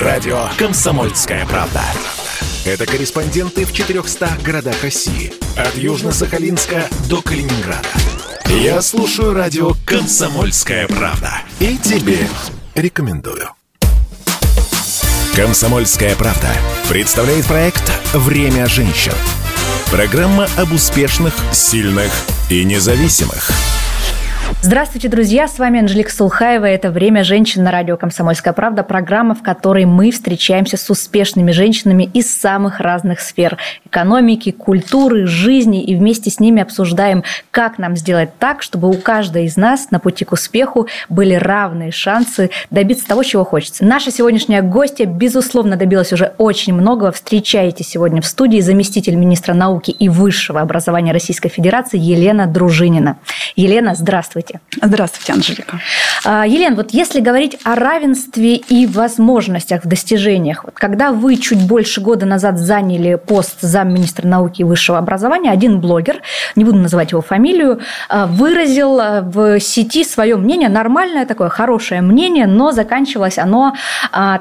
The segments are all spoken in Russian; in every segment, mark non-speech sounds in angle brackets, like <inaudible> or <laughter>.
Радио «Комсомольская правда». Это корреспонденты в 400 городах России. От Южно-Сахалинска до Калининграда. Я слушаю радио «Комсомольская правда». И тебе рекомендую. «Комсомольская правда» представляет проект «Время женщин». Программа об успешных, сильных и независимых – Здравствуйте, друзья! С вами Анжелика Сулхаева. Это «Время женщин» на радио «Комсомольская правда». Программа, в которой мы встречаемся с успешными женщинами из самых разных сфер – экономики, культуры, жизни. И вместе с ними обсуждаем, как нам сделать так, чтобы у каждой из нас на пути к успеху были равные шансы добиться того, чего хочется. Наша сегодняшняя гостья, безусловно, добилась уже очень многого. Встречаете сегодня в студии заместитель министра науки и высшего образования Российской Федерации Елена Дружинина. Елена, здравствуйте. Здравствуйте, Анжелика. А, Елена, вот если говорить о равенстве и возможностях в достижениях, вот когда вы чуть больше года назад заняли пост замминистра науки и высшего образования, один блогер, не буду называть его фамилию, а, выразил а, в сети свое мнение, нормальное такое, хорошее мнение, но заканчивалось оно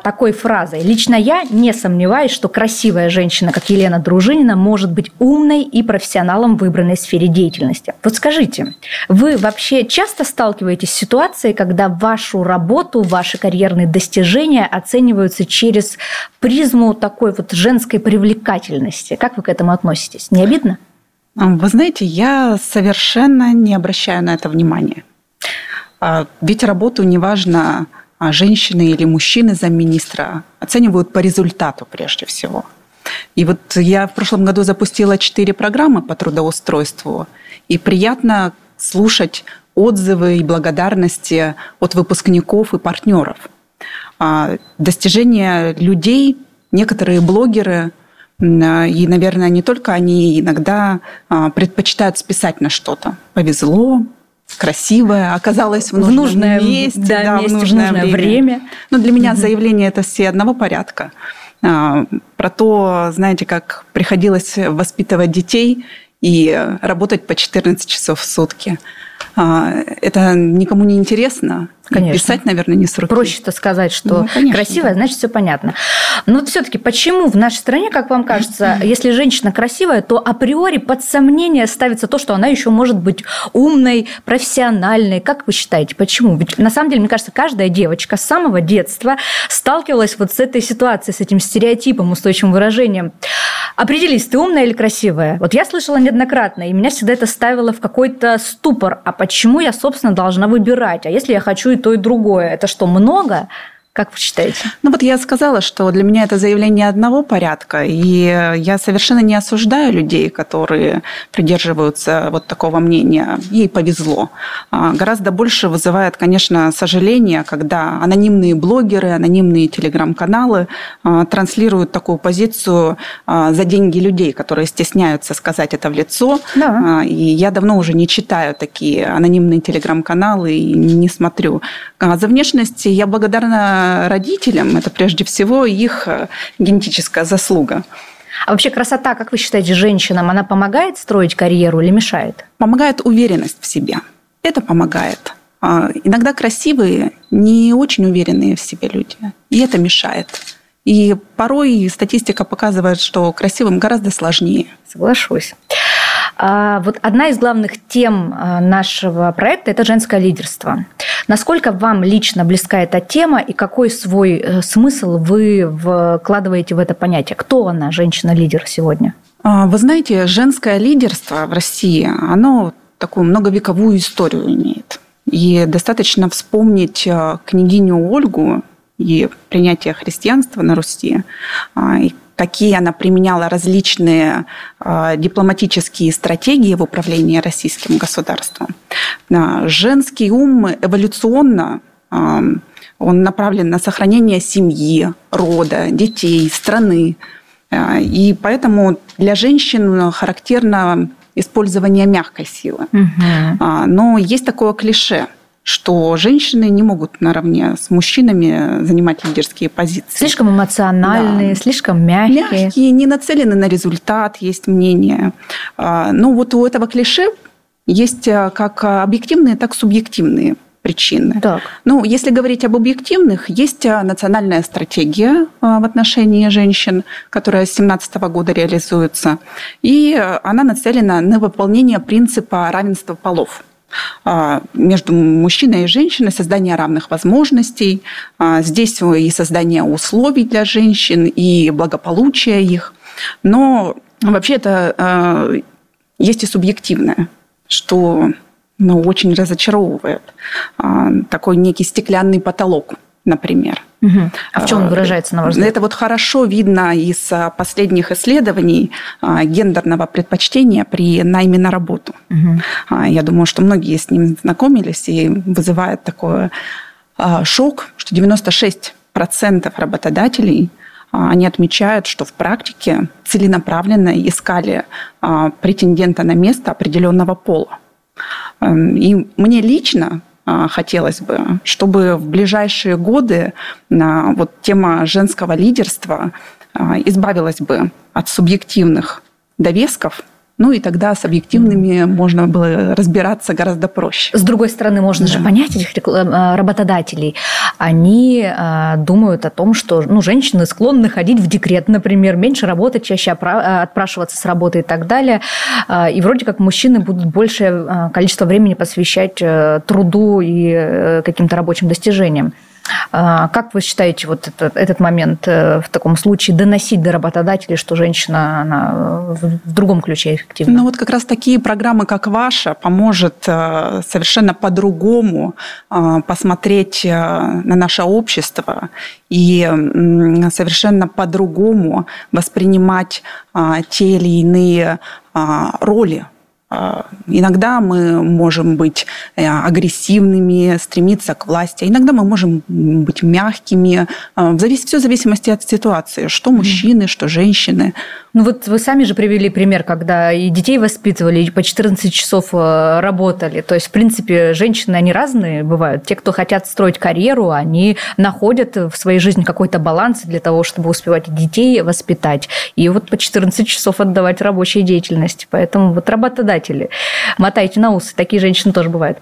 такой фразой. Лично я не сомневаюсь, что красивая женщина, как Елена Дружинина, может быть умной и профессионалом в выбранной сфере деятельности. Вот скажите, вы вообще часто сталкиваетесь с ситуацией, когда вашу работу, ваши карьерные достижения оцениваются через призму такой вот женской привлекательности? Как вы к этому относитесь? Не обидно? Вы знаете, я совершенно не обращаю на это внимания. А, ведь работу, неважно, а, женщины или мужчины замминистра, оценивают по результату прежде всего. И вот я в прошлом году запустила четыре программы по трудоустройству, и приятно слушать отзывы и благодарности от выпускников и партнеров. А, достижения людей, некоторые блогеры, и, наверное, не только они иногда а, предпочитают списать на что-то. Повезло, красивое, оказалось в нужном в нужное, месте, да, да, месте, в нужное, в нужное время. время. Но для меня угу. заявление это все одного порядка. А, про то, знаете, как приходилось воспитывать детей и работать по 14 часов в сутки. А, это никому не интересно. Конечно. Писать, наверное, не с руки. Проще-то сказать, что ну, конечно, красивая, да. значит, все понятно. Но вот все-таки почему в нашей стране, как вам кажется, если женщина красивая, то априори под сомнение ставится то, что она еще может быть умной, профессиональной. Как вы считаете, почему? Ведь на самом деле, мне кажется, каждая девочка с самого детства сталкивалась вот с этой ситуацией, с этим стереотипом, устойчивым выражением. Определись, ты умная или красивая? Вот я слышала неоднократно, и меня всегда это ставило в какой-то ступор. А почему я, собственно, должна выбирать? А если я хочу и то, и другое? Это что, много? Как вы считаете? Ну вот я сказала, что для меня это заявление одного порядка, и я совершенно не осуждаю людей, которые придерживаются вот такого мнения. Ей повезло. А, гораздо больше вызывает, конечно, сожаление, когда анонимные блогеры, анонимные телеграм-каналы а, транслируют такую позицию а, за деньги людей, которые стесняются сказать это в лицо. Да. И я давно уже не читаю такие анонимные телеграм-каналы и не смотрю. За внешность я благодарна родителям, это прежде всего их э, генетическая заслуга. А вообще красота, как вы считаете, женщинам, она помогает строить карьеру или мешает? Помогает уверенность в себе. Это помогает. А, иногда красивые, не очень уверенные в себе люди. И это мешает. И порой статистика показывает, что красивым гораздо сложнее. Соглашусь. А, вот одна из главных тем а, нашего проекта – это женское лидерство. Насколько вам лично близка эта тема и какой свой э, смысл вы вкладываете в это понятие? Кто она, женщина-лидер сегодня? А, вы знаете, женское лидерство в России, оно такую многовековую историю имеет. И достаточно вспомнить э, княгиню Ольгу и принятие христианства на Руси, и какие она применяла различные э, дипломатические стратегии в управлении российским государством. Э, женский ум эволюционно э, он направлен на сохранение семьи, рода, детей, страны. И поэтому для женщин характерно использование мягкой силы. Угу. Но есть такое клише – что женщины не могут наравне с мужчинами занимать лидерские позиции. Слишком эмоциональные, да. слишком мягкие. Мягкие, не нацелены на результат, есть мнение. А, Но ну, вот у этого клише есть а, как объективные, так и субъективные причины. Так. Ну, если говорить об объективных, есть а, национальная стратегия в отношении женщин, которая с 2017 года реализуется, и она нацелена на выполнение принципа равенства полов между мужчиной и женщиной, создание равных возможностей. Здесь и создание условий для женщин, и благополучие их. Но вообще это есть и субъективное, что ну, очень разочаровывает. А, такой некий стеклянный потолок, например. Угу. А в чем он выражается, на ваш взгляд? Это вот хорошо видно из а, последних исследований а, гендерного предпочтения при найме на работу. Угу. Я думаю, что многие с ним знакомились и вызывает такой шок, что 96% работодателей они отмечают, что в практике целенаправленно искали претендента на место определенного пола. Эм, и мне лично а, хотелось бы, чтобы в ближайшие годы а, вот тема женского лидерства а, избавилась бы от субъективных довесков ну и тогда с объективными можно было разбираться гораздо проще. С другой стороны, можно да. же понять этих э, работодателей. Они э, думают о том, что ну, женщины склонны ходить в декрет, например, меньше работать, чаще э, отпрашиваться с работы и так далее. И вроде как мужчины будут большее количество времени посвящать труду и каким-то рабочим достижениям. А, как вы считаете вот этот, этот момент э, в таком случае доносить до работодателей, что женщина она в другом ключе эффективна? Ну вот как раз такие программы, как ваша, поможет э, совершенно по-другому э, посмотреть на наше общество и совершенно по-другому воспринимать те или иные роли иногда мы можем быть э, агрессивными, стремиться к власти. А иногда мы можем быть мягкими. А, все в зависимости от ситуации. Что мужчины, что женщины. Ну вот вы сами же привели пример, когда и детей воспитывали, и по 14 часов э, работали. То есть, в принципе, женщины, они разные бывают. Те, кто хотят строить карьеру, они находят в своей жизни какой-то баланс для того, чтобы успевать детей воспитать. И вот по 14 часов отдавать рабочей деятельности. Поэтому вот работодатели, мотайте на усы, такие женщины тоже бывают.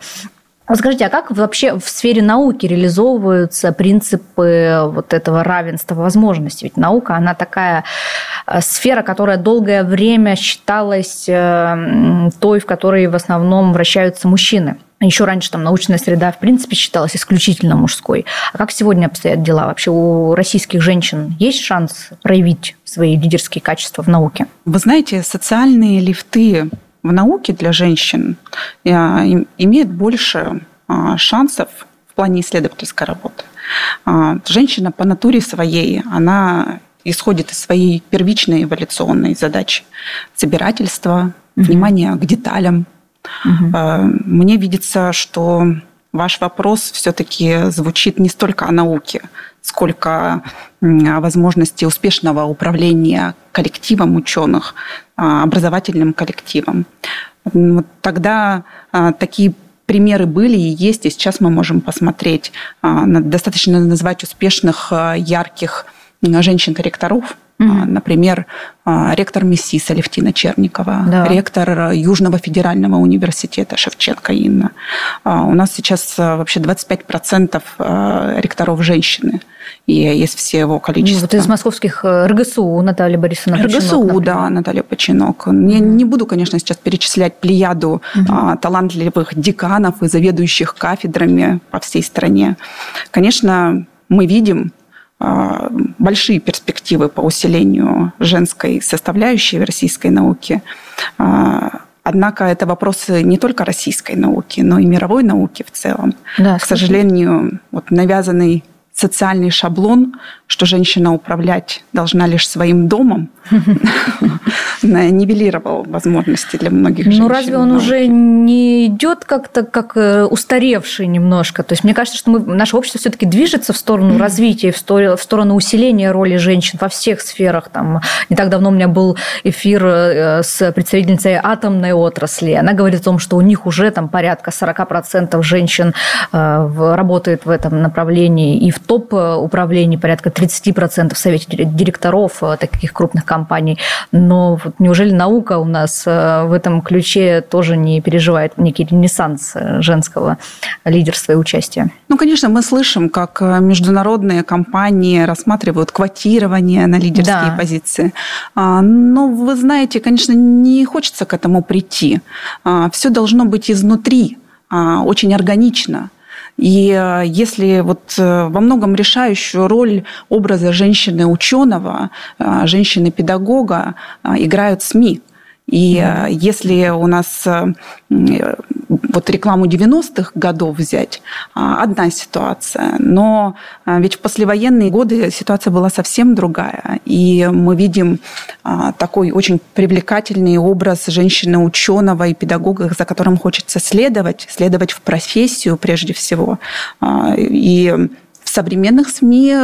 Скажите, а как вообще в сфере науки реализовываются принципы вот этого равенства возможностей? Ведь наука, она такая э, сфера, которая долгое время считалась э, той, в которой в основном вращаются мужчины. Еще раньше там научная среда, в принципе, считалась исключительно мужской. А как сегодня обстоят дела? Вообще у российских женщин есть шанс проявить свои лидерские качества в науке? Вы знаете, социальные лифты в науке для женщин э, имеет больше а, шансов в плане исследовательской работы. А, женщина по натуре своей, она исходит из своей первичной эволюционной задачи собирательства, угу. внимания к деталям. Угу. Мне видится, что ваш вопрос все-таки звучит не столько о науке, сколько о возможности успешного управления коллективом ученых, а, образовательным коллективом. Тогда а, такие примеры были и есть, и сейчас мы можем посмотреть. А, достаточно назвать успешных, ярких женщин-корректоров, Mm-hmm. Например, ректор МИСИС Алевтина Черникова, да. ректор Южного федерального университета Шевченко Инна. У нас сейчас вообще 25% ректоров женщины и из всего количества. Вот из московских э, РГСУ Наталья Борисовна РГСУ, Починок, да, Наталья Починок. Я не буду, конечно, сейчас перечислять плеяду а, талантливых деканов и заведующих кафедрами по всей стране. Конечно, мы видим а, большие перспективы по усилению женской составляющей в российской науке. А, однако это вопросы не только российской науки, но и мировой науки в целом. Да, К сожалению, вот навязанный социальный шаблон, что женщина управлять должна лишь своим домом, <laughs> нивелировал возможности для многих женщин. Ну разве он уже не идет как-то как э, устаревший немножко? То есть мне кажется, что мы, наше общество все-таки движется в сторону развития, в сторону, в сторону усиления роли женщин во всех сферах. Там, не так давно у меня был эфир э, с представительницей атомной отрасли. Она говорит о том, что у них уже там порядка 40% женщин э, работает в этом направлении. И в том топ-управлений, порядка 30% в совете директоров таких крупных компаний. Но вот неужели наука у нас в этом ключе тоже не переживает некий ренессанс женского лидерства и участия? Ну, конечно, мы слышим, как международные компании рассматривают квотирование на лидерские да. позиции. А, но вы знаете, конечно, не хочется к этому прийти. А, Все должно быть изнутри, а, очень органично. И э, если вот э, во многом решающую роль образа женщины-ученого, э, женщины-педагога играют СМИ – и mm если у нас э, вот рекламу 90-х годов взять, а, одна ситуация. Но а, ведь в послевоенные годы ситуация была совсем другая. И мы видим такой очень привлекательный образ женщины-ученого и педагога, за которым хочется следовать, следовать в профессию прежде всего. И в современных СМИ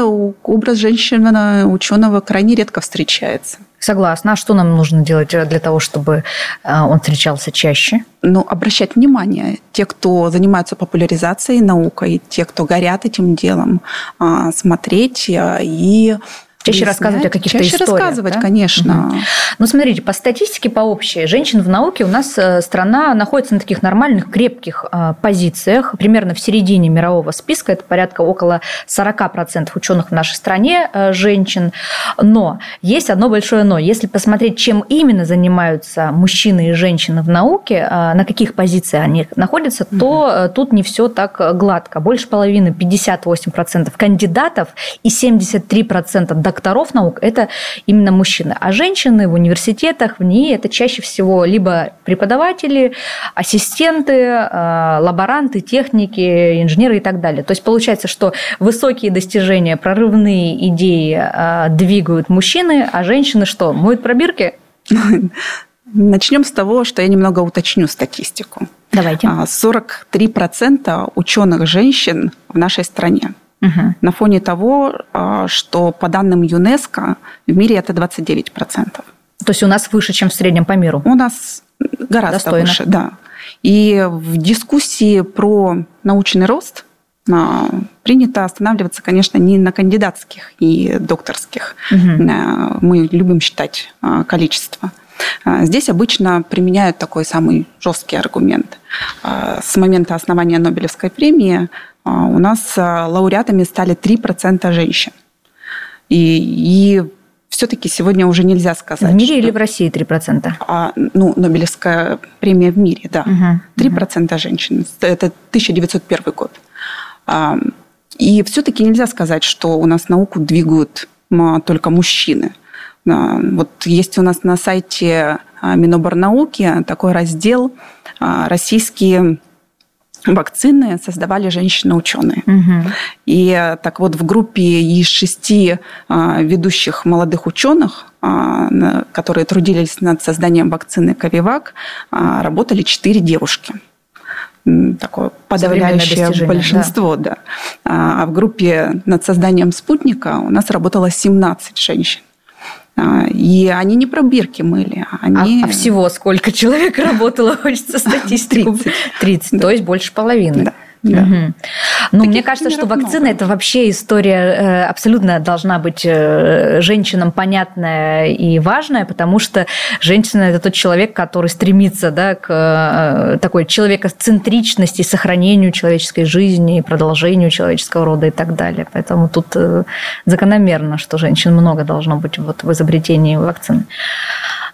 образ женщины-ученого крайне редко встречается. Согласна. А что нам нужно делать э, для того, чтобы э, он встречался чаще? Ну, обращать внимание. Те, кто занимаются популяризацией наукой, те, кто горят этим делом, а, смотреть э, и Чаще рассказывать о каких-то Чаще историях. рассказывать, да? конечно. Угу. Ну, смотрите, по статистике, по общей, женщин в науке у нас э, страна находится на таких нормальных, крепких э, позициях. Примерно в середине мирового списка. Это порядка около 40% ученых в нашей стране э, женщин. Но есть одно большое но. Если посмотреть, чем именно занимаются мужчины и женщины в науке, на каких позициях они находятся, угу. то тут не все так гладко. Больше половины, 58% кандидатов и 73% докторов наук – это именно мужчины. А женщины в университетах, в ней это чаще всего либо преподаватели, ассистенты, э, лаборанты, техники, инженеры и так далее. То есть получается, что высокие достижения, прорывные идеи э, двигают мужчины, а женщины что, моют пробирки? <laughs> Начнем с того, что я немного уточню статистику. Давайте. 43% а, ученых женщин в нашей стране угу. на фоне того, а, что по данным ЮНЕСКО в мире это 29%. То есть у нас выше, чем в среднем по миру? У нас гораздо Достойно. выше, да. И в дискуссии про научный рост а, принято останавливаться, конечно, не на кандидатских и докторских. Угу. Мы любим считать количество. Здесь обычно применяют такой самый жесткий аргумент. С момента основания Нобелевской премии у нас а, лауреатами стали 3% женщин. И, и все-таки сегодня уже нельзя сказать. В мире что... или в России 3%? А, ну, Нобелевская премия в мире, да. Угу, 3% угу. женщин. Это 1901 год. А, и все-таки нельзя сказать, что у нас науку двигают только мужчины. Вот есть у нас на сайте Миноборнауки такой раздел «Российские вакцины создавали женщины-ученые. Угу. И так вот в группе из шести а, ведущих молодых ученых, а, которые трудились над созданием вакцины Ковивак, работали четыре девушки такое подавляющее большинство, да. да. А в группе над созданием спутника у нас работало 17 женщин. А, и они не пробирки мыли. Они... А, а всего сколько человек <laughs> работало, хочется <laughs> статистику? 30. 30, да. то есть больше половины. Да. Да. Угу. Ну, мне кажется, что вакцина много. это вообще история э, абсолютно должна быть э, женщинам понятная и важная, потому что женщина это тот человек, который стремится да, к э, такой человекоцентричности, сохранению человеческой жизни, продолжению человеческого рода и так далее. Поэтому тут закономерно, что женщин много должно быть вот в изобретении вакцины.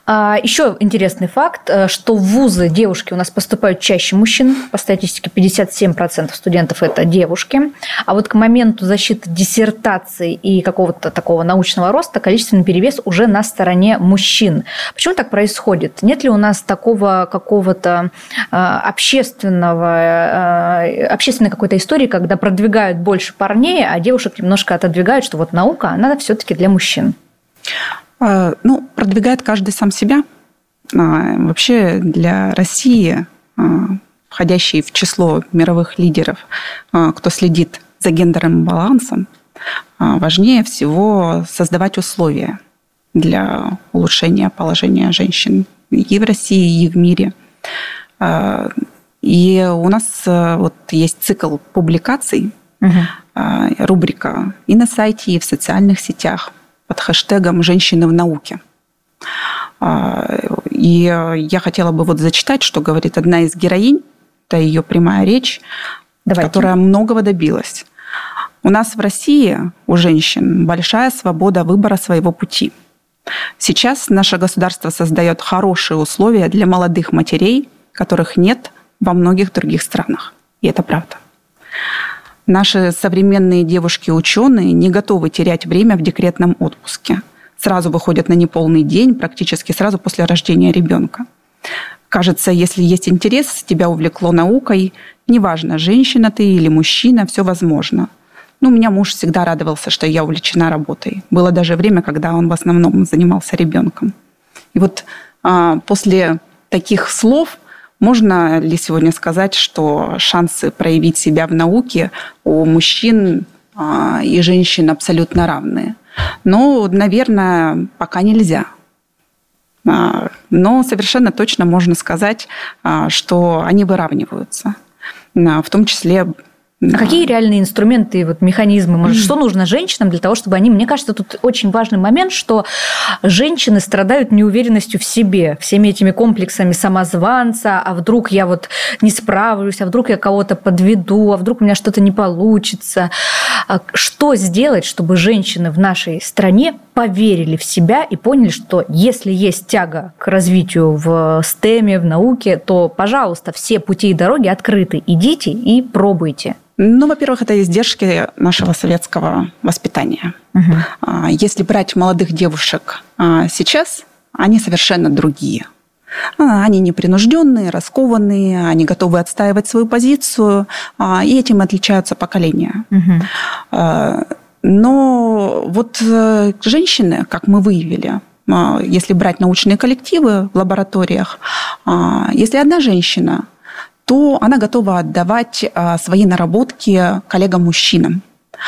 А, Еще интересный факт, э, что в вузы девушки у нас поступают чаще мужчин. По статистике 57% студентов – это девушки. А вот к моменту защиты диссертации и какого-то такого научного роста количественный перевес уже на стороне мужчин. Почему так происходит? Нет ли у нас такого какого-то э, общественного, э, общественной какой-то истории, когда продвигают больше парней, а девушек немножко отодвигают, что вот наука, она все-таки для мужчин? А, ну, продвигает каждый сам себя. А, вообще для России, а, входящей в число мировых лидеров, кто следит за гендерным балансом, важнее всего создавать условия для улучшения положения женщин и в России, и в мире. И у нас вот есть цикл публикаций угу. рубрика и на сайте, и в социальных сетях под хэштегом «Женщины в науке». А, и я хотела бы вот зачитать, что говорит одна из героинь, это ее прямая речь, Давайте. которая многого добилась. У нас в России у женщин большая свобода выбора своего пути. Сейчас наше государство создает хорошие условия для молодых матерей, которых нет во многих других странах. И это правда. Наши современные девушки-ученые не готовы терять время в декретном отпуске. Сразу выходят на неполный день, практически сразу после рождения ребенка. Кажется, если есть интерес, тебя увлекло наукой, неважно, женщина ты или мужчина, все возможно. Ну, меня муж всегда радовался, что я увлечена работой. Было даже время, когда он в основном занимался ребенком. И вот а, после таких слов можно ли сегодня сказать, что шансы проявить себя в науке у мужчин а, и женщин абсолютно равные? Ну, наверное, пока нельзя. А, но совершенно точно можно сказать, а, что они выравниваются. В том числе а какие реальные инструменты, вот механизмы, может, что нужно женщинам для того, чтобы они... Мне кажется, тут очень важный момент, что женщины страдают неуверенностью в себе, всеми этими комплексами самозванца, а вдруг я вот не справлюсь, а вдруг я кого-то подведу, а вдруг у меня что-то не получится. А что сделать, чтобы женщины в нашей стране поверили в себя и поняли, что если есть тяга к развитию в STEM, в науке, то, пожалуйста, все пути и дороги открыты. Идите и пробуйте. Ну, во-первых, это издержки нашего советского воспитания. Угу. Если брать молодых девушек а, сейчас, они совершенно другие. А, они непринужденные, раскованные, они готовы отстаивать свою позицию, и этим отличаются поколения. Угу. Но вот э, женщины, как мы выявили, если брать научные коллективы в лабораториях, если одна женщина то она готова отдавать а, свои наработки коллегам-мужчинам.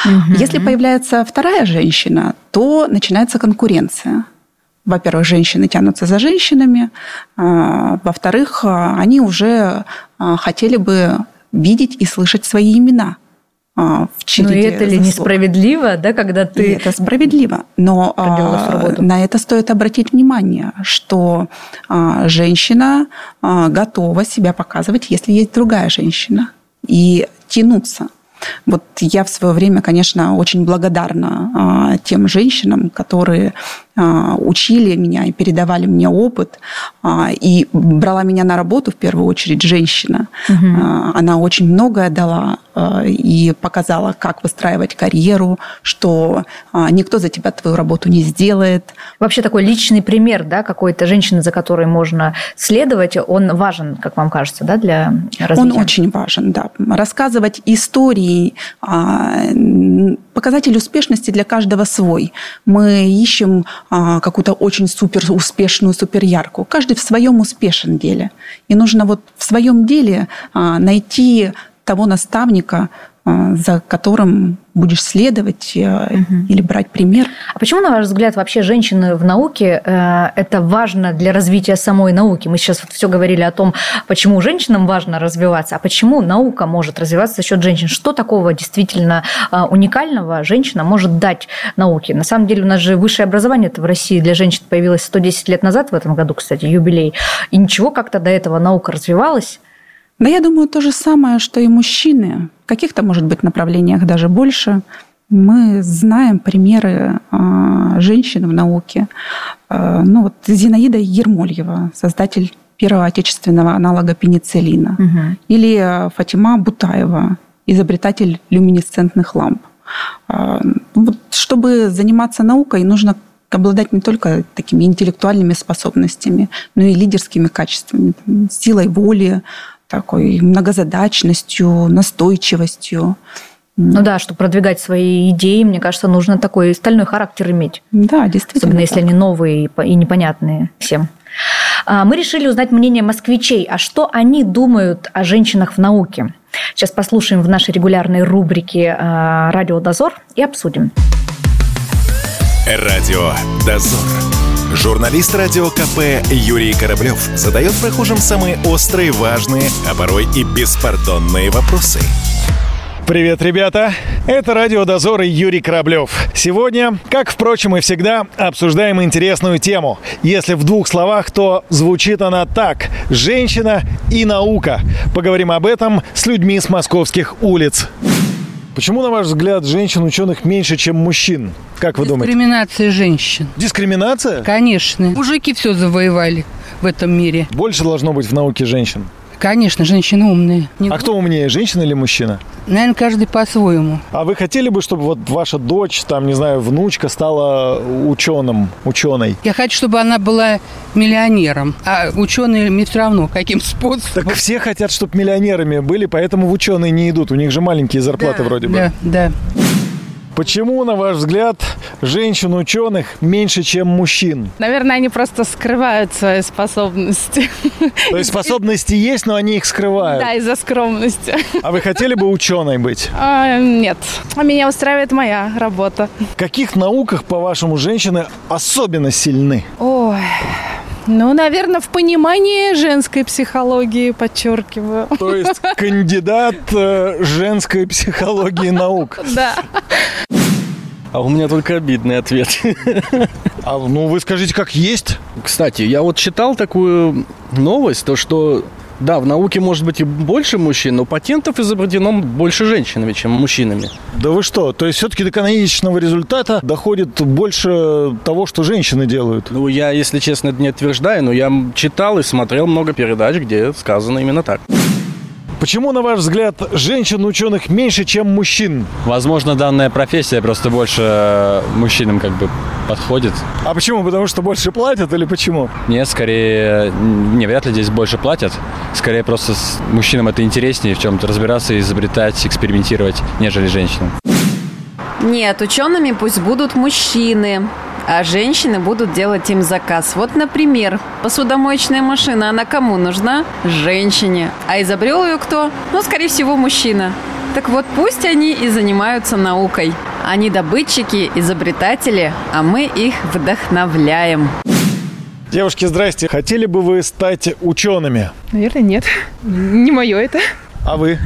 Угу. Если появляется вторая женщина, то начинается конкуренция. Во-первых, женщины тянутся за женщинами, а, во-вторых, а, они уже хотели бы видеть и слышать свои имена – а, в череде. Но это ли несправедливо, да, когда ты... И это справедливо, но а, на это стоит обратить внимание, что а, женщина готова себя показывать, если есть другая женщина, и тянуться. Вот я в свое время, конечно, очень благодарна тем женщинам, которые а, учили меня и передавали мне опыт. А, и брала меня на работу в первую очередь женщина. Угу. Она очень многое дала и показала, как выстраивать карьеру, что никто за тебя твою работу не сделает. Вообще такой личный пример, да, какой-то женщины, за которой можно следовать, он важен, как вам кажется, да, для развития? Он очень важен, да. Рассказывать истории, показатель успешности для каждого свой. Мы ищем а, какую-то очень супер успешную, супер яркую. Каждый в своем успешном деле. И нужно вот в своем деле а, найти того наставника, за которым будешь следовать угу. или брать пример. А почему, на ваш взгляд, вообще женщины в науке э, это важно для развития самой науки? Мы сейчас вот все говорили о том, почему женщинам важно развиваться, а почему наука может развиваться за счет женщин? Что такого действительно э, уникального женщина может дать науке? На самом деле у нас же высшее образование в России для женщин появилось 110 лет назад в этом году, кстати, юбилей. И ничего как-то до этого наука развивалась. Да, я думаю, то же самое, что и мужчины. В каких-то, может быть, направлениях даже больше. Мы знаем примеры а, женщин в науке. А, ну, вот Зинаида Ермольева, создатель первого отечественного аналога пенициллина. Угу. Или Фатима Бутаева, изобретатель люминесцентных ламп. А, ну вот, чтобы заниматься наукой, нужно обладать не только такими интеллектуальными способностями, но и лидерскими качествами, силой воли, такой многозадачностью, настойчивостью. Ну да, чтобы продвигать свои идеи, мне кажется, нужно такой стальной характер иметь. Да, действительно. Особенно если они новые и непонятные всем. А, мы решили узнать мнение москвичей, а что они думают о женщинах в науке. Сейчас послушаем в нашей регулярной рубрике а, «Радио Дозор» и обсудим. Радио Дозор. Журналист радио КП Юрий Кораблев задает прохожим самые острые, важные, а порой и беспардонные вопросы. Привет, ребята! Это радио «Дозор» и Юрий Кораблев. Сегодня, как, впрочем, и всегда, обсуждаем интересную тему. Если в двух словах, то звучит она так – «Женщина и наука». Поговорим об этом с людьми с московских улиц. Почему, на ваш взгляд, женщин-ученых меньше, чем мужчин? Как вы думаете? Дискриминация женщин. Дискриминация? Конечно. Мужики все завоевали в этом мире. Больше должно быть в науке женщин. Конечно, женщины умные. Не- А кто умнее, женщина или мужчина? Наверное, каждый по-своему. А вы хотели бы, чтобы вот ваша дочь, там, не знаю, внучка стала ученым, ученой? Я хочу, чтобы она была миллионером, а ученые мне все равно, каким способом. Так все хотят, чтобы миллионерами были, поэтому в ученые не идут. У них же маленькие зарплаты Да, вроде бы. Да, да. Почему, на ваш взгляд, женщин-ученых меньше, чем мужчин? Наверное, они просто скрывают свои способности. То есть способности есть, но они их скрывают. Да, из-за скромности. А вы хотели бы ученой быть? А, нет. А меня устраивает моя работа. В каких науках, по-вашему, женщины особенно сильны? Ой. Ну, наверное, в понимании женской психологии, подчеркиваю. То есть кандидат э, женской психологии наук. Да. А у меня только обидный ответ. А, ну, вы скажите, как есть? Кстати, я вот читал такую новость, то что да, в науке может быть и больше мужчин, но патентов изобретено больше женщинами, чем мужчинами. Да вы что? То есть все-таки до конечного результата доходит больше того, что женщины делают? Ну, я, если честно, это не утверждаю, но я читал и смотрел много передач, где сказано именно так. Почему, на ваш взгляд, женщин-ученых меньше, чем мужчин? Возможно, данная профессия просто больше э, мужчинам как бы подходит. А почему? Потому что больше платят или почему? Нет, скорее, не, вряд ли здесь больше платят. Скорее, просто с мужчинам это интереснее в чем-то разбираться, изобретать, экспериментировать, нежели женщинам. Нет, учеными пусть будут мужчины, а женщины будут делать им заказ. Вот, например, посудомоечная машина, она кому нужна? Женщине. А изобрел ее кто? Ну, скорее всего, мужчина. Так вот, пусть они и занимаются наукой. Они добытчики, изобретатели, а мы их вдохновляем. Девушки, здрасте. Хотели бы вы стать учеными? Наверное, нет. Не мое это. А вы?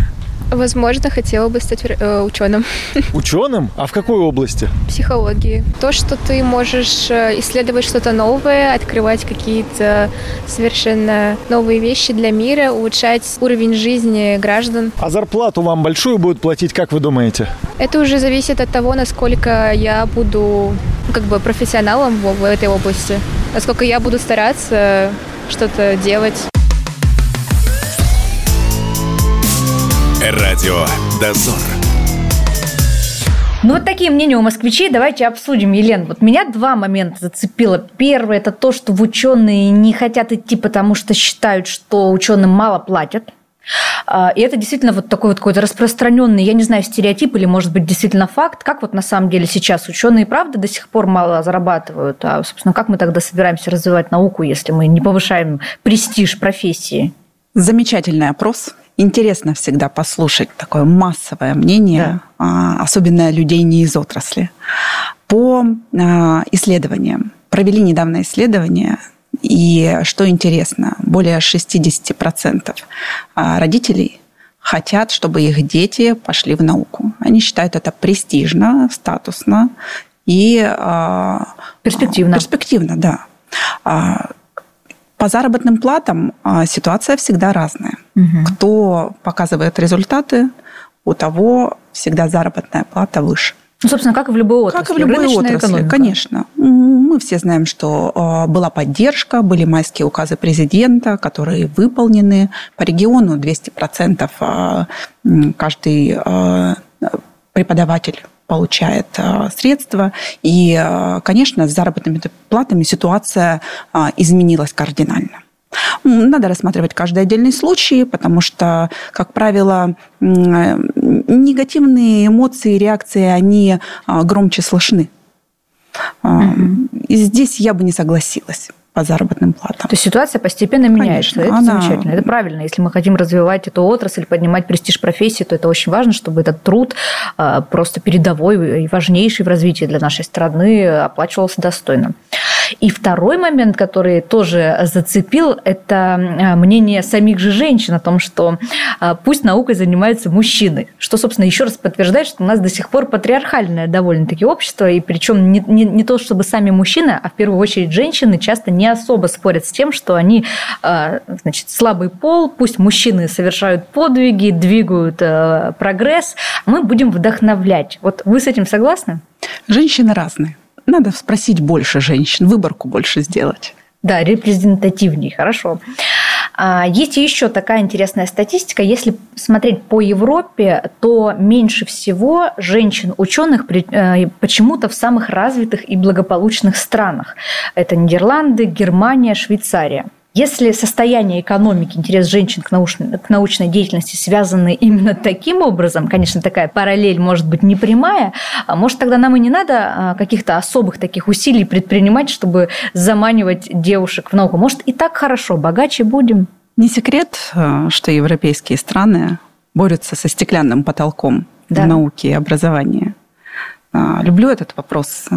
Возможно, хотела бы стать э, ученым <laughs> Ученым? А в какой области? психологии. То, что ты можешь э, исследовать что-то новое, открывать какие-то совершенно новые вещи для мира, улучшать уровень жизни граждан. А зарплату вам большую будут платить, как вы думаете? Это уже зависит от того, насколько я буду как бы профессионалом в, в этой области, насколько я буду стараться что-то делать. Радио «Дозор». Ну, вот такие мнения у москвичей. Давайте обсудим, Елена. Вот меня два момента зацепило. Первое – это то, что в ученые не хотят идти, потому что считают, что ученым мало платят. А, И это действительно вот такой вот какой-то распространенный, я не знаю, стереотип или, может быть, действительно факт, как вот на самом деле сейчас ученые, правда, до сих пор мало зарабатывают, а, собственно, как мы тогда собираемся развивать науку, если мы не повышаем престиж профессии? Замечательный опрос. Интересно всегда послушать такое массовое мнение, а, особенно людей не из отрасли. По а, исследованиям. Провели недавно исследование, и что интересно, более 60% а, родителей хотят, чтобы их дети пошли в науку. Они считают это престижно, статусно и Перспективно. Перспективно, да. А, По заработным платам а, ситуация всегда разная. Кто показывает результаты, у того всегда заработная плата выше. Ну, собственно, как и в любой отрасли. Как и в любой Рыночная отрасли, экономика. конечно. Мы все знаем, что э, была поддержка, были майские указы президента, которые выполнены. По региону 200% э, м, каждый преподаватель получает э, средства. И, э, конечно, с заработными платами ситуация э, изменилась кардинально. Надо рассматривать каждый отдельный случай, потому что, как правило, негативные эмоции, реакции, они громче слышны. А, И здесь я бы не согласилась по заработным платам. То есть ситуация постепенно меняется. Конечно, это она- замечательно. Это правильно. Если мы хотим развивать эту отрасль, поднимать престиж профессии, то это очень важно, чтобы этот труд а, просто передовой и важнейший в развитии для нашей страны оплачивался достойно. И второй момент, который тоже зацепил, это а, мнение самих же женщин о том, что а, пусть наукой занимаются мужчины, что, собственно, еще раз подтверждает, что у нас до сих пор патриархальное довольно-таки общество, и причем не, не, не то, чтобы сами мужчины, а в первую очередь женщины часто не особо спорят с тем, что они, значит, слабый пол, пусть мужчины совершают подвиги, двигают прогресс, мы будем вдохновлять. Вот вы с этим согласны? Женщины разные. Надо спросить больше женщин, выборку больше сделать. Да, репрезентативнее, хорошо. А, есть еще такая интересная статистика. Если смотреть по Европе, то меньше всего женщин-ученых э, почему-то в самых развитых и благополучных странах. Это Нидерланды, Германия, Швейцария. Если состояние экономики, интерес женщин к научной, к научной деятельности связаны именно таким образом, конечно, такая параллель может быть непрямая, а может тогда нам и не надо а, каких-то особых таких усилий предпринимать, чтобы заманивать девушек в науку. Может и так хорошо, богаче будем. Не секрет, э, что европейские страны борются со стеклянным потолком да. в науке и образовании. А, люблю этот вопрос э,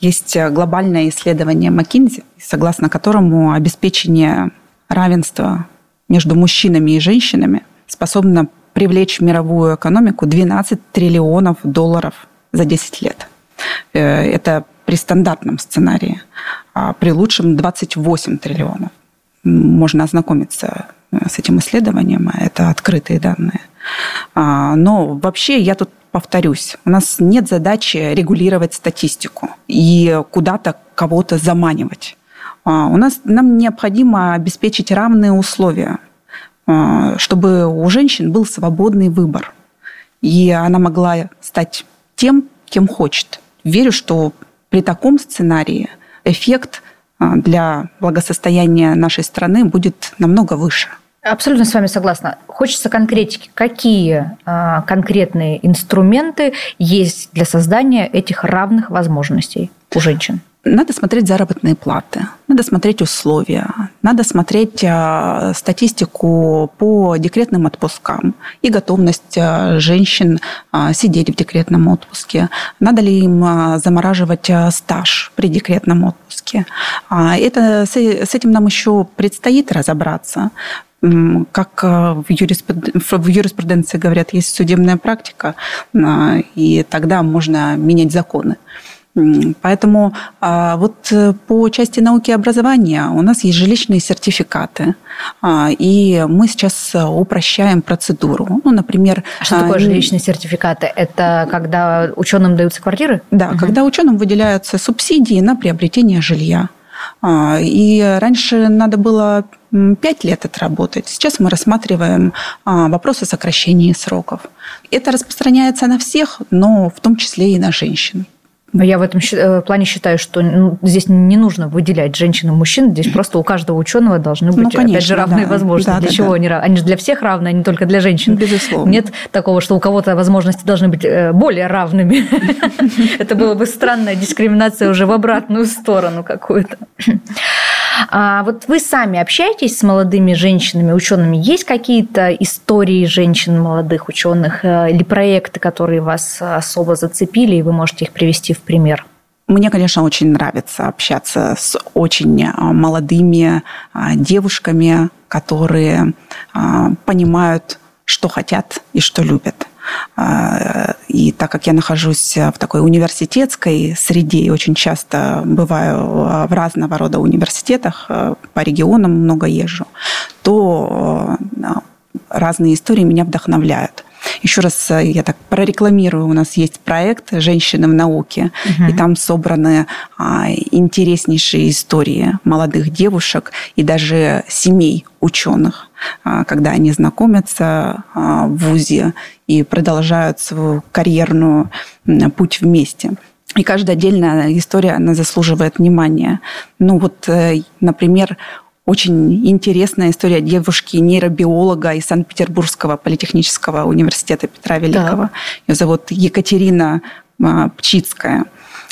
есть э, глобальное исследование McKinsey, согласно которому обеспечение равенства между мужчинами и женщинами способно привлечь в мировую экономику 12 триллионов долларов за 10 лет. Э, это при стандартном сценарии. А при лучшем 28 триллионов. Можно ознакомиться э, с этим исследованием, это открытые данные. А, но вообще я тут повторюсь, у нас нет задачи регулировать статистику и куда-то кого-то заманивать. А, у нас, нам необходимо обеспечить равные условия, а, чтобы у женщин был свободный выбор. И она могла стать тем, кем хочет. Верю, что при таком сценарии эффект а, для благосостояния нашей страны будет намного выше. Абсолютно с вами согласна. Хочется конкретики. Какие а, конкретные инструменты есть для создания этих равных возможностей у женщин? Надо смотреть заработные платы, надо смотреть условия, надо смотреть а, статистику по декретным отпускам и готовность а, женщин а, сидеть в декретном отпуске. Надо ли им замораживать стаж при декретном отпуске. Это, с этим нам еще предстоит разобраться как э, в, юриспруденции говорят, есть судебная практика, а, и тогда можно менять законы. Поэтому а, вот э, по части науки и образования у нас есть жилищные сертификаты, а, и мы сейчас упрощаем процедуру. Ну, например, а что такое жилищные сертификаты? Это когда ученым даются квартиры? Да, угу. когда ученым выделяются субсидии на приобретение жилья. И раньше надо было пять лет отработать. Сейчас мы рассматриваем вопросы сокращения сроков. Это распространяется на всех, но в том числе и на женщин. Я в этом э, плане считаю, что ну, здесь не нужно выделять женщин и мужчин. Здесь просто у каждого ученого должны быть, ну, конечно, опять же, равные да. возможности. Да, для да, чего да. они равны? Они же для всех равны, а не только для женщин. Безусловно. Нет такого, что у кого-то возможности должны быть э, более равными. <laughs> Это было бы странная дискриминация уже в обратную сторону какую-то. А вот вы сами общаетесь с молодыми женщинами, учеными? Есть какие-то истории женщин, молодых ученых э, или проекты, которые вас особо зацепили, и вы можете их привести в пример? Мне, конечно, очень нравится общаться с очень а, молодыми девушками, которые понимают, что хотят и что любят. А, и так как я нахожусь в такой университетской среде и очень часто бываю а, в разного рода университетах, а, по регионам много езжу, то разные истории меня вдохновляют. Еще раз я так прорекламирую, у нас есть проект «Женщины в науке», угу. и там собраны а, интереснейшие истории молодых девушек и даже семей ученых, а, когда они знакомятся а, в ВУЗе и продолжают свою карьерную путь вместе. И каждая отдельная история, она заслуживает внимания. Ну вот, э, например, очень интересная история девушки-нейробиолога из Санкт-Петербургского политехнического университета Петра Великого. Да. Ее зовут Екатерина а, Пчицкая.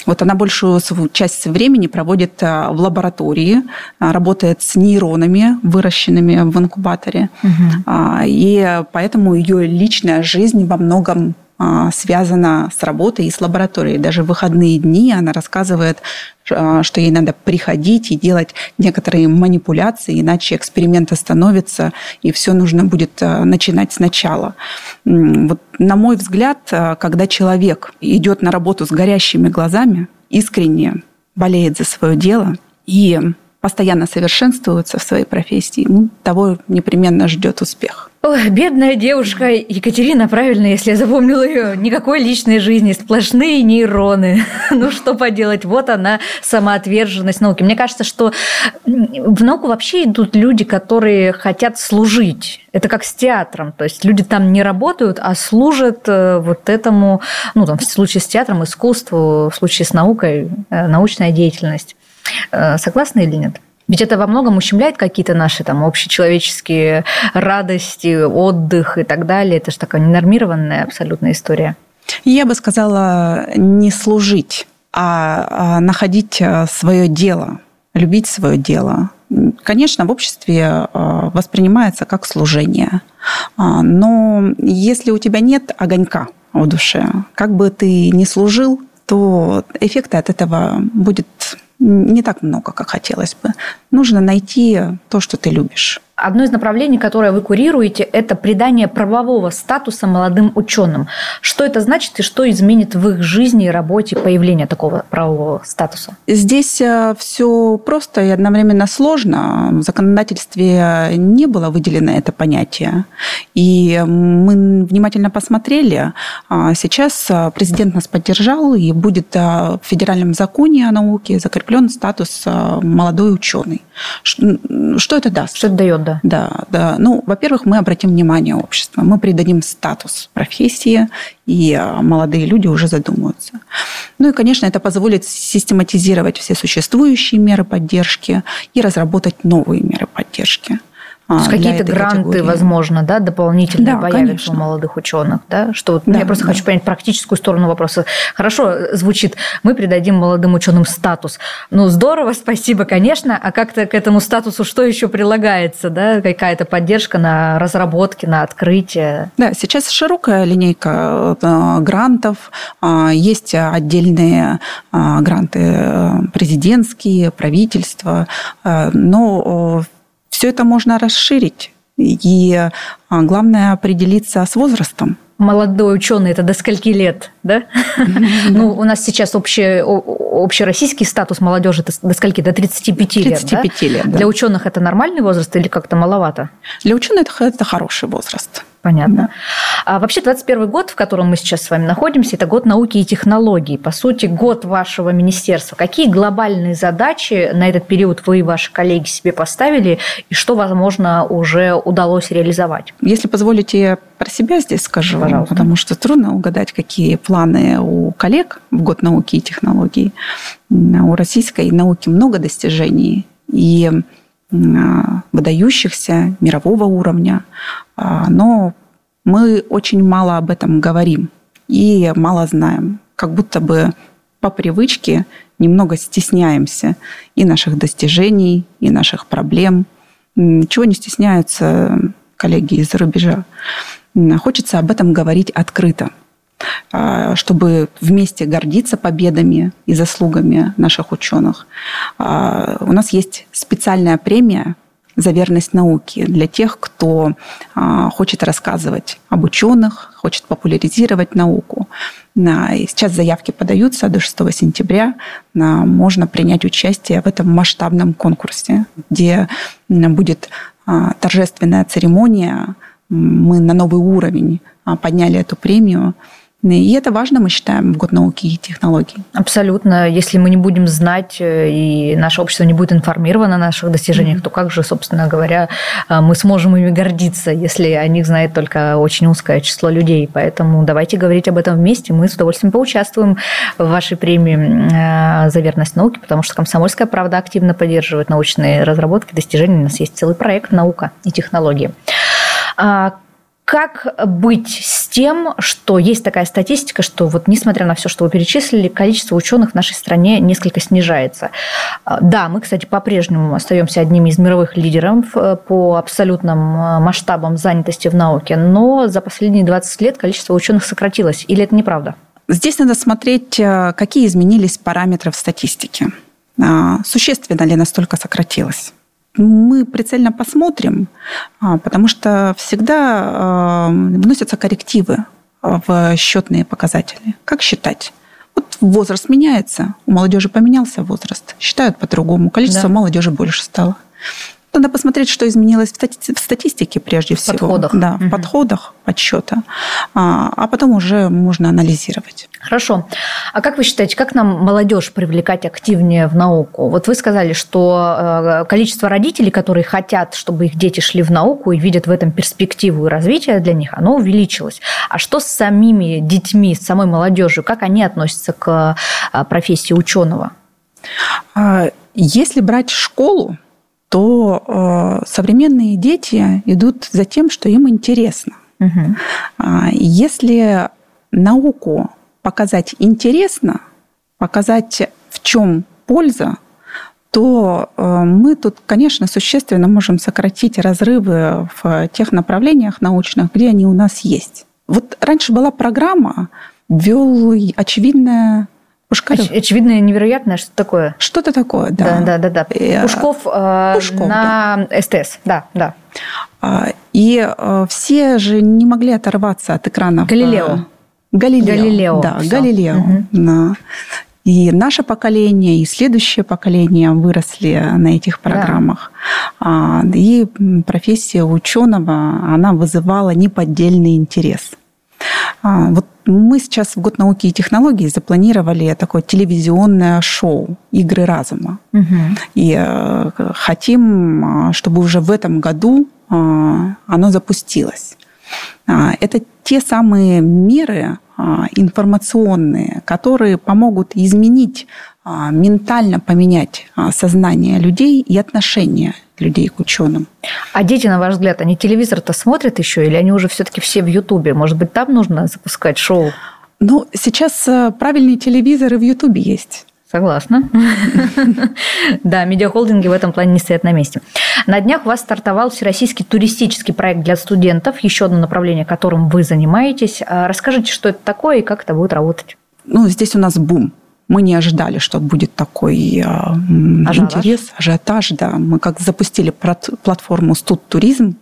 Вот она большую часть времени проводит а, в лаборатории, а, работает с нейронами, выращенными в инкубаторе. Угу. И поэтому ее личная жизнь во многом связана с работой и с лабораторией. Даже в выходные дни она рассказывает, а, что ей надо приходить и делать некоторые манипуляции, иначе эксперимент остановится, и все нужно будет а, начинать сначала. Вот, на мой взгляд, когда человек идет на работу с горящими глазами, искренне болеет за свое дело и постоянно совершенствуется в своей профессии, ну, того непременно ждет успех. Ой, бедная девушка Екатерина, правильно, если я запомнила ее, никакой личной жизни, сплошные нейроны. <laughs> ну что поделать, вот она, самоотверженность науки. Мне кажется, что в науку вообще идут люди, которые хотят служить. Это как с театром, то есть люди там не работают, а служат э, вот этому, ну там в случае с театром, искусству, в случае с наукой, э, научная деятельность. Э, согласны или нет? Ведь это во многом ущемляет какие-то наши там общечеловеческие радости, отдых и так далее. Это же такая ненормированная абсолютная история. Я бы сказала не служить, а, а находить э, свое дело, любить свое дело. Конечно, в обществе э, воспринимается как служение, а, но если у тебя нет огонька в душе, как бы ты ни служил, то эффекта от этого будет не так много, как хотелось бы. Нужно найти то, что ты любишь. Одно из направлений, которое вы курируете, это придание правового статуса молодым ученым. Что это значит и что изменит в их жизни и работе появление такого правового статуса? Здесь э, все просто и одновременно сложно. В законодательстве не было выделено это понятие. И мы внимательно посмотрели. А сейчас э, президент нас поддержал, и будет э, в федеральном законе о науке закреплен статус молодой ученый. Что это даст? Что это дает? Да, да. да. Ну, во-первых, мы обратим внимание общества, мы придадим статус профессии, и а, молодые люди уже задумаются. Ну и, конечно, это позволит систематизировать все существующие меры поддержки и разработать новые меры поддержки. А, какие-то гранты, категории. возможно, да, дополнительные да, появятся конечно. у молодых ученых, да? Что вот, да, я просто да. хочу понять практическую сторону вопроса. Хорошо звучит, мы придадим молодым ученым статус. Ну, здорово, спасибо, конечно. А как-то к этому статусу что еще прилагается, да? Какая-то поддержка на разработки, на открытие? Да, сейчас широкая линейка э, грантов, а, есть отдельные а, гранты э, президентские, правительства, э, но все это можно расширить. И а, главное определиться с возрастом. Молодой ученый это до скольки лет, да? <laughs> Ну, у нас сейчас общероссийский статус молодежи до скольки? До 35 лет. 35 лет. Для ученых это нормальный возраст или как-то маловато? Для ученых это хороший возраст. Понятно. А вообще 21 год, в котором мы сейчас с вами находимся, это год науки и технологий. По сути, год вашего министерства. Какие глобальные задачи на этот период вы и ваши коллеги себе поставили, и что, возможно, уже удалось реализовать? Если позволите, про себя здесь скажу, Пожалуйста. потому что трудно угадать, какие планы у коллег в год науки и технологий. У российской науки много достижений. И выдающихся мирового уровня, но мы очень мало об этом говорим и мало знаем, как будто бы по привычке немного стесняемся и наших достижений, и наших проблем. Чего не стесняются коллеги из-за рубежа. Хочется об этом говорить открыто – а, чтобы вместе гордиться победами и заслугами наших ученых. А, у нас есть специальная премия за верность науке для тех, кто а, хочет рассказывать об ученых, хочет популяризировать науку. Сейчас заявки подаются до 6 сентября. Можно принять участие в этом масштабном конкурсе, где будет торжественная церемония. Мы на новый уровень подняли эту премию. И это важно, мы считаем, в год науки и технологий. Абсолютно. Если мы не будем знать, э, и наше общество не будет информировано о наших достижениях, mm-hmm. то как же, собственно говоря, э, мы сможем ими гордиться, если о них знает только очень узкое число людей. Поэтому давайте говорить об этом вместе. Мы с удовольствием поучаствуем в вашей премии э, за верность науки, потому что «Комсомольская правда» активно поддерживает научные разработки, достижения. У нас есть целый проект «Наука и технологии». Как быть с тем, что есть такая статистика, что вот несмотря на все, что вы перечислили, количество ученых в нашей стране несколько снижается. А, да, мы, кстати, по-прежнему остаемся одними из мировых лидеров э, по абсолютным э, масштабам занятости в науке, но за последние 20 лет количество ученых сократилось. Или это неправда? Здесь надо смотреть, э, какие изменились параметры в статистике. А, существенно ли настолько сократилось? Мы прицельно посмотрим, а, потому что всегда а, вносятся коррективы в счетные показатели. Как считать? Вот возраст меняется, у молодежи поменялся возраст, считают по-другому, количество да. молодежи больше стало. Надо посмотреть, что изменилось в статистике прежде всего. В подходах. Да, в угу. подходах подсчета. А, а потом уже можно анализировать. Хорошо. А как вы считаете, как нам молодежь привлекать активнее в науку? Вот вы сказали, что э, количество родителей, которые хотят, чтобы их дети шли в науку и видят в этом перспективу и развитие для них, оно увеличилось. А что с самими детьми, с самой молодежью? Как они относятся к э, профессии ученого? А, если брать школу, то э, современные дети идут за тем, что им интересно. Угу. Если науку показать интересно, показать в чем польза, то э, мы тут, конечно, существенно можем сократить разрывы в тех направлениях научных, где они у нас есть. Вот раньше была программа, ввел очевидное Пушкарев. Оч- очевидно, невероятное, что такое. Что-то такое, да. Да, да, да. да. Пушков, э, Пушков на да. СТС, да, да. А, и э, все же не могли оторваться от экрана. Галилео. Галилео. Галилео. Да, Все. Галилео. Угу. Да. И наше поколение, и следующее поколение выросли на этих программах. Да. И профессия ученого, она вызывала неподдельный интерес. А, вот мы сейчас в год науки и технологий запланировали такое телевизионное шоу «Игры разума». Угу. И э, хотим, чтобы уже в этом году а, оно запустилось. А, это те самые меры информационные, которые помогут изменить, ментально поменять сознание людей и отношение людей к ученым. А дети, на ваш взгляд, они телевизор-то смотрят еще, или они уже все-таки все в Ютубе? Может быть, там нужно запускать шоу? Ну, сейчас э, правильные телевизоры в Ютубе есть. Согласна. <laughs> Да, медиахолдинги в этом плане не стоят на месте. На днях у вас стартовал всероссийский туристический проект для студентов, еще одно направление, которым вы занимаетесь. А расскажите, что это такое и как это будет работать? Ну, здесь у нас бум мы не ожидали, что будет такой а, ажиотаж. интерес, ажиотаж. Да. Мы как запустили платформу «Студ Туризм»,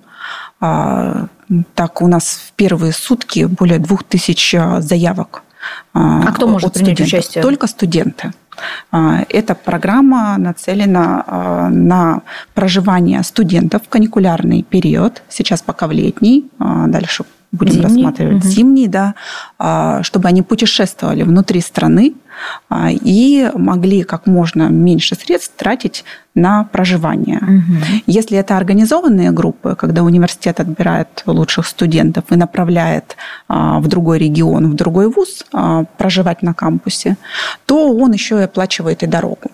а, так у нас в первые сутки более двух тысяч а, заявок. А кто может принять участие? Только студенты. Эта программа нацелена на проживание студентов в каникулярный период, сейчас пока в летний, дальше будем зимний. рассматривать угу. зимний, да, чтобы они путешествовали внутри страны, а, и могли как можно меньше средств тратить на проживание. Угу. Если это организованные группы, когда университет отбирает лучших студентов и направляет а, в другой регион, в другой вуз а, проживать на кампусе, то он еще и оплачивает и дорогу.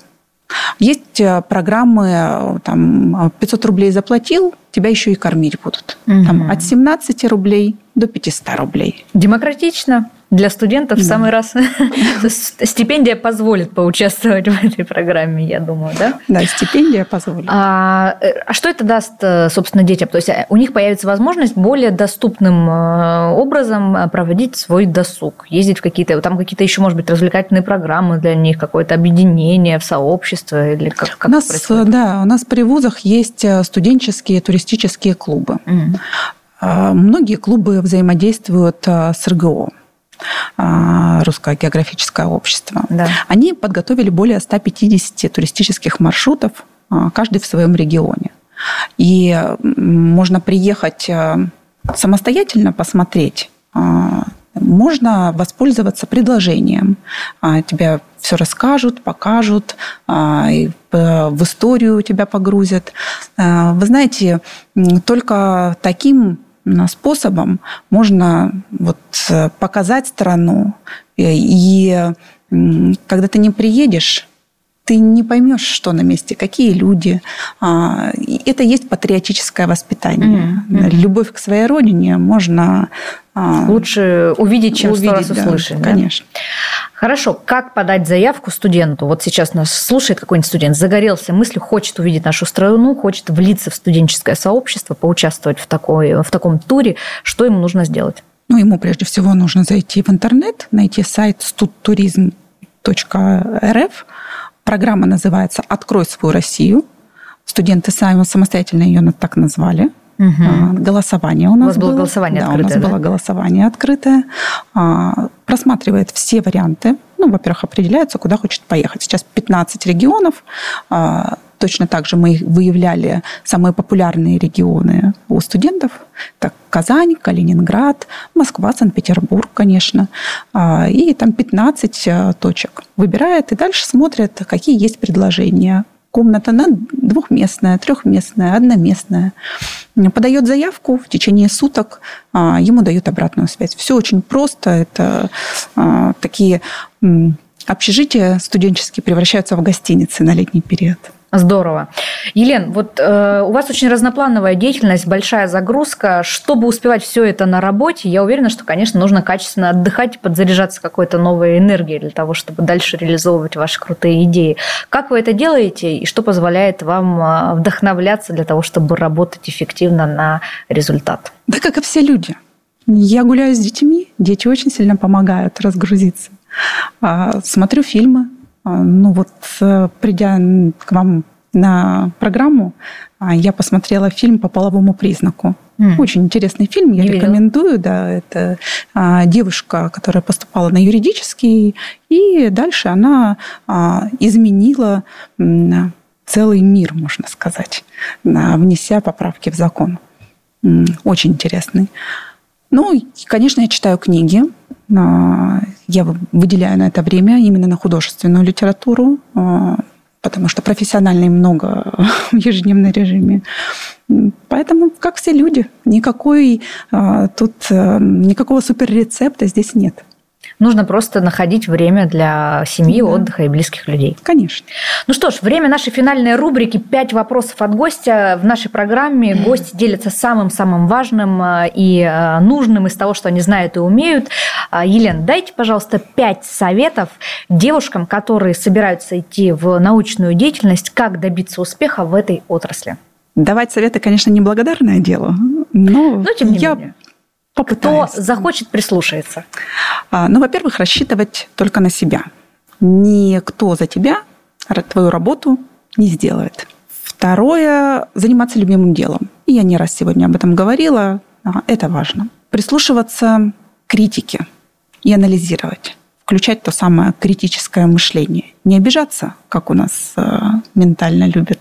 Есть э, программы, э, там, 500 рублей заплатил, тебя еще и кормить будут. Угу. Там, от 17 рублей до 500 рублей. Демократично. Для студентов да. в самый раз <laughs> стипендия позволит поучаствовать <laughs> в этой программе, я думаю, да? Да, стипендия позволит. А, э, а что это даст, э, собственно, детям? То есть э, у них появится возможность более доступным образом проводить свой досуг, ездить в какие-то, там какие-то еще, может быть, развлекательные программы для них, какое-то объединение в сообщество или как, как у нас, происходит? Да, у нас при вузах есть студенческие туристические клубы. Mm. Многие клубы взаимодействуют с РГО. А, Русское географическое общество. Да. Они подготовили более 150 туристических маршрутов, а, каждый в своем регионе. И можно приехать а, самостоятельно посмотреть, можно воспользоваться предложением. Тебе все расскажут, покажут, в историю тебя погрузят. Вы знаете, только таким способом можно вот э, показать страну. Э, и когда ты не приедешь, ты не поймешь, что на месте, какие люди. А, Это есть патриотическое воспитание. Мгм. Любовь к своей родине можно а, Лучше увидеть, чем сто раз увидеть, да, услышать. да? Конечно. Хорошо, как подать заявку студенту? Вот сейчас нас слушает какой-нибудь студент, загорелся мыслью, хочет увидеть нашу страну, хочет влиться в студенческое сообщество, поучаствовать в, такой, в таком туре. Что ему нужно сделать? Ну, ему прежде всего нужно зайти в интернет, найти сайт studturism.rf. Программа называется «Открой свою Россию». Студенты сами самостоятельно ее так назвали. А, Голосование у нас У вас было было. голосование да, открытое, у нас да? было голосование открытое. А, Просматривает все варианты. Ну, во-первых, определяется, куда хочет поехать. Сейчас 15 регионов. А, Точно так же мы выявляли самые популярные регионы у студентов. Так, Казань, Калининград, Москва, Санкт-Петербург, конечно. И там 15 а, точек. Выбирает и дальше смотрят, какие есть предложения. Комната на двухместная, трехместная, одноместная. Подает заявку в течение суток, а, ему дают обратную связь. Все очень просто. Это а, такие общежития студенческие превращаются в гостиницы на летний период. Здорово. Елен, вот э, у вас очень разноплановая деятельность, большая загрузка. Чтобы успевать все это на работе, я уверена, что, конечно, нужно качественно отдыхать и подзаряжаться какой-то новой энергией для того, чтобы дальше реализовывать ваши крутые идеи. Как вы это делаете и что позволяет вам э, вдохновляться для того, чтобы работать эффективно на результат? Да, как и все люди. Я гуляю с детьми, дети очень сильно помогают разгрузиться. А, Смотрю фильмы. А, Ну вот, э, придя к вам на программу, а, я посмотрела фильм по половому признаку. М. Очень интересный фильм, я Не видела. рекомендую. Да, это а, девушка, которая поступала на юридический, и дальше она а, изменила м, целый мир, можно сказать, внеся поправки в закон. М, Очень интересный. Ну, и, конечно, я читаю книги. А, Я выделяю на это время именно на художественную литературу, а, потому что профессиональной много <laughs> в ежедневном режиме. Поэтому, как все люди, никакой а, тут а, никакого суперрецепта здесь нет. Нужно просто находить время для семьи, отдыха и близких людей. Конечно. Ну что ж, время нашей финальной рубрики «Пять вопросов от гостя». В нашей программе гости делятся самым-самым важным э, и э, нужным из того, что они знают и умеют. А, Елена, дайте, пожалуйста, пять советов девушкам, которые собираются идти в научную деятельность, как добиться успеха в этой отрасли. Давать советы, конечно, неблагодарное дело, но, Но тем не я менее. Попытаюсь. Кто захочет, прислушается. А, Ну, во-первых, рассчитывать только на себя. Никто за тебя твою работу не сделает. Второе – заниматься любимым делом. И я не раз сегодня об этом говорила. Это важно. Прислушиваться к критике и анализировать. Включать то самое критическое мышление. Не обижаться, как у нас э, ментально любят,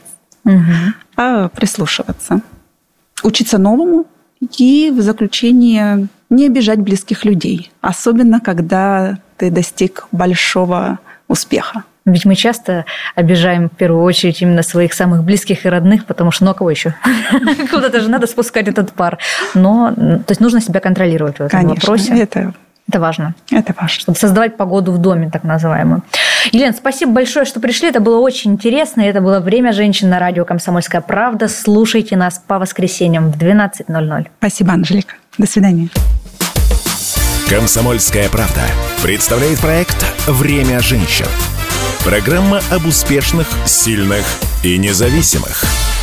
а прислушиваться. Учиться новому и в заключение не обижать близких людей, особенно когда ты достиг большого успеха. Ведь мы часто обижаем в первую очередь именно своих самых близких и родных, потому что ну а кого еще? <laughs> Куда-то же надо спускать этот пар. Но, то есть нужно себя контролировать в этом Конечно, вопросе. это, Это важно. это важно. Чтобы создавать погоду в доме, так называемую. Елена, спасибо большое, что пришли. Это было очень интересно. Это было «Время женщин» на радио «Комсомольская правда». Слушайте нас по воскресеньям в 12.00. Спасибо, Анжелика. До свидания. «Комсомольская правда» представляет проект «Время женщин». Программа об успешных, сильных и независимых –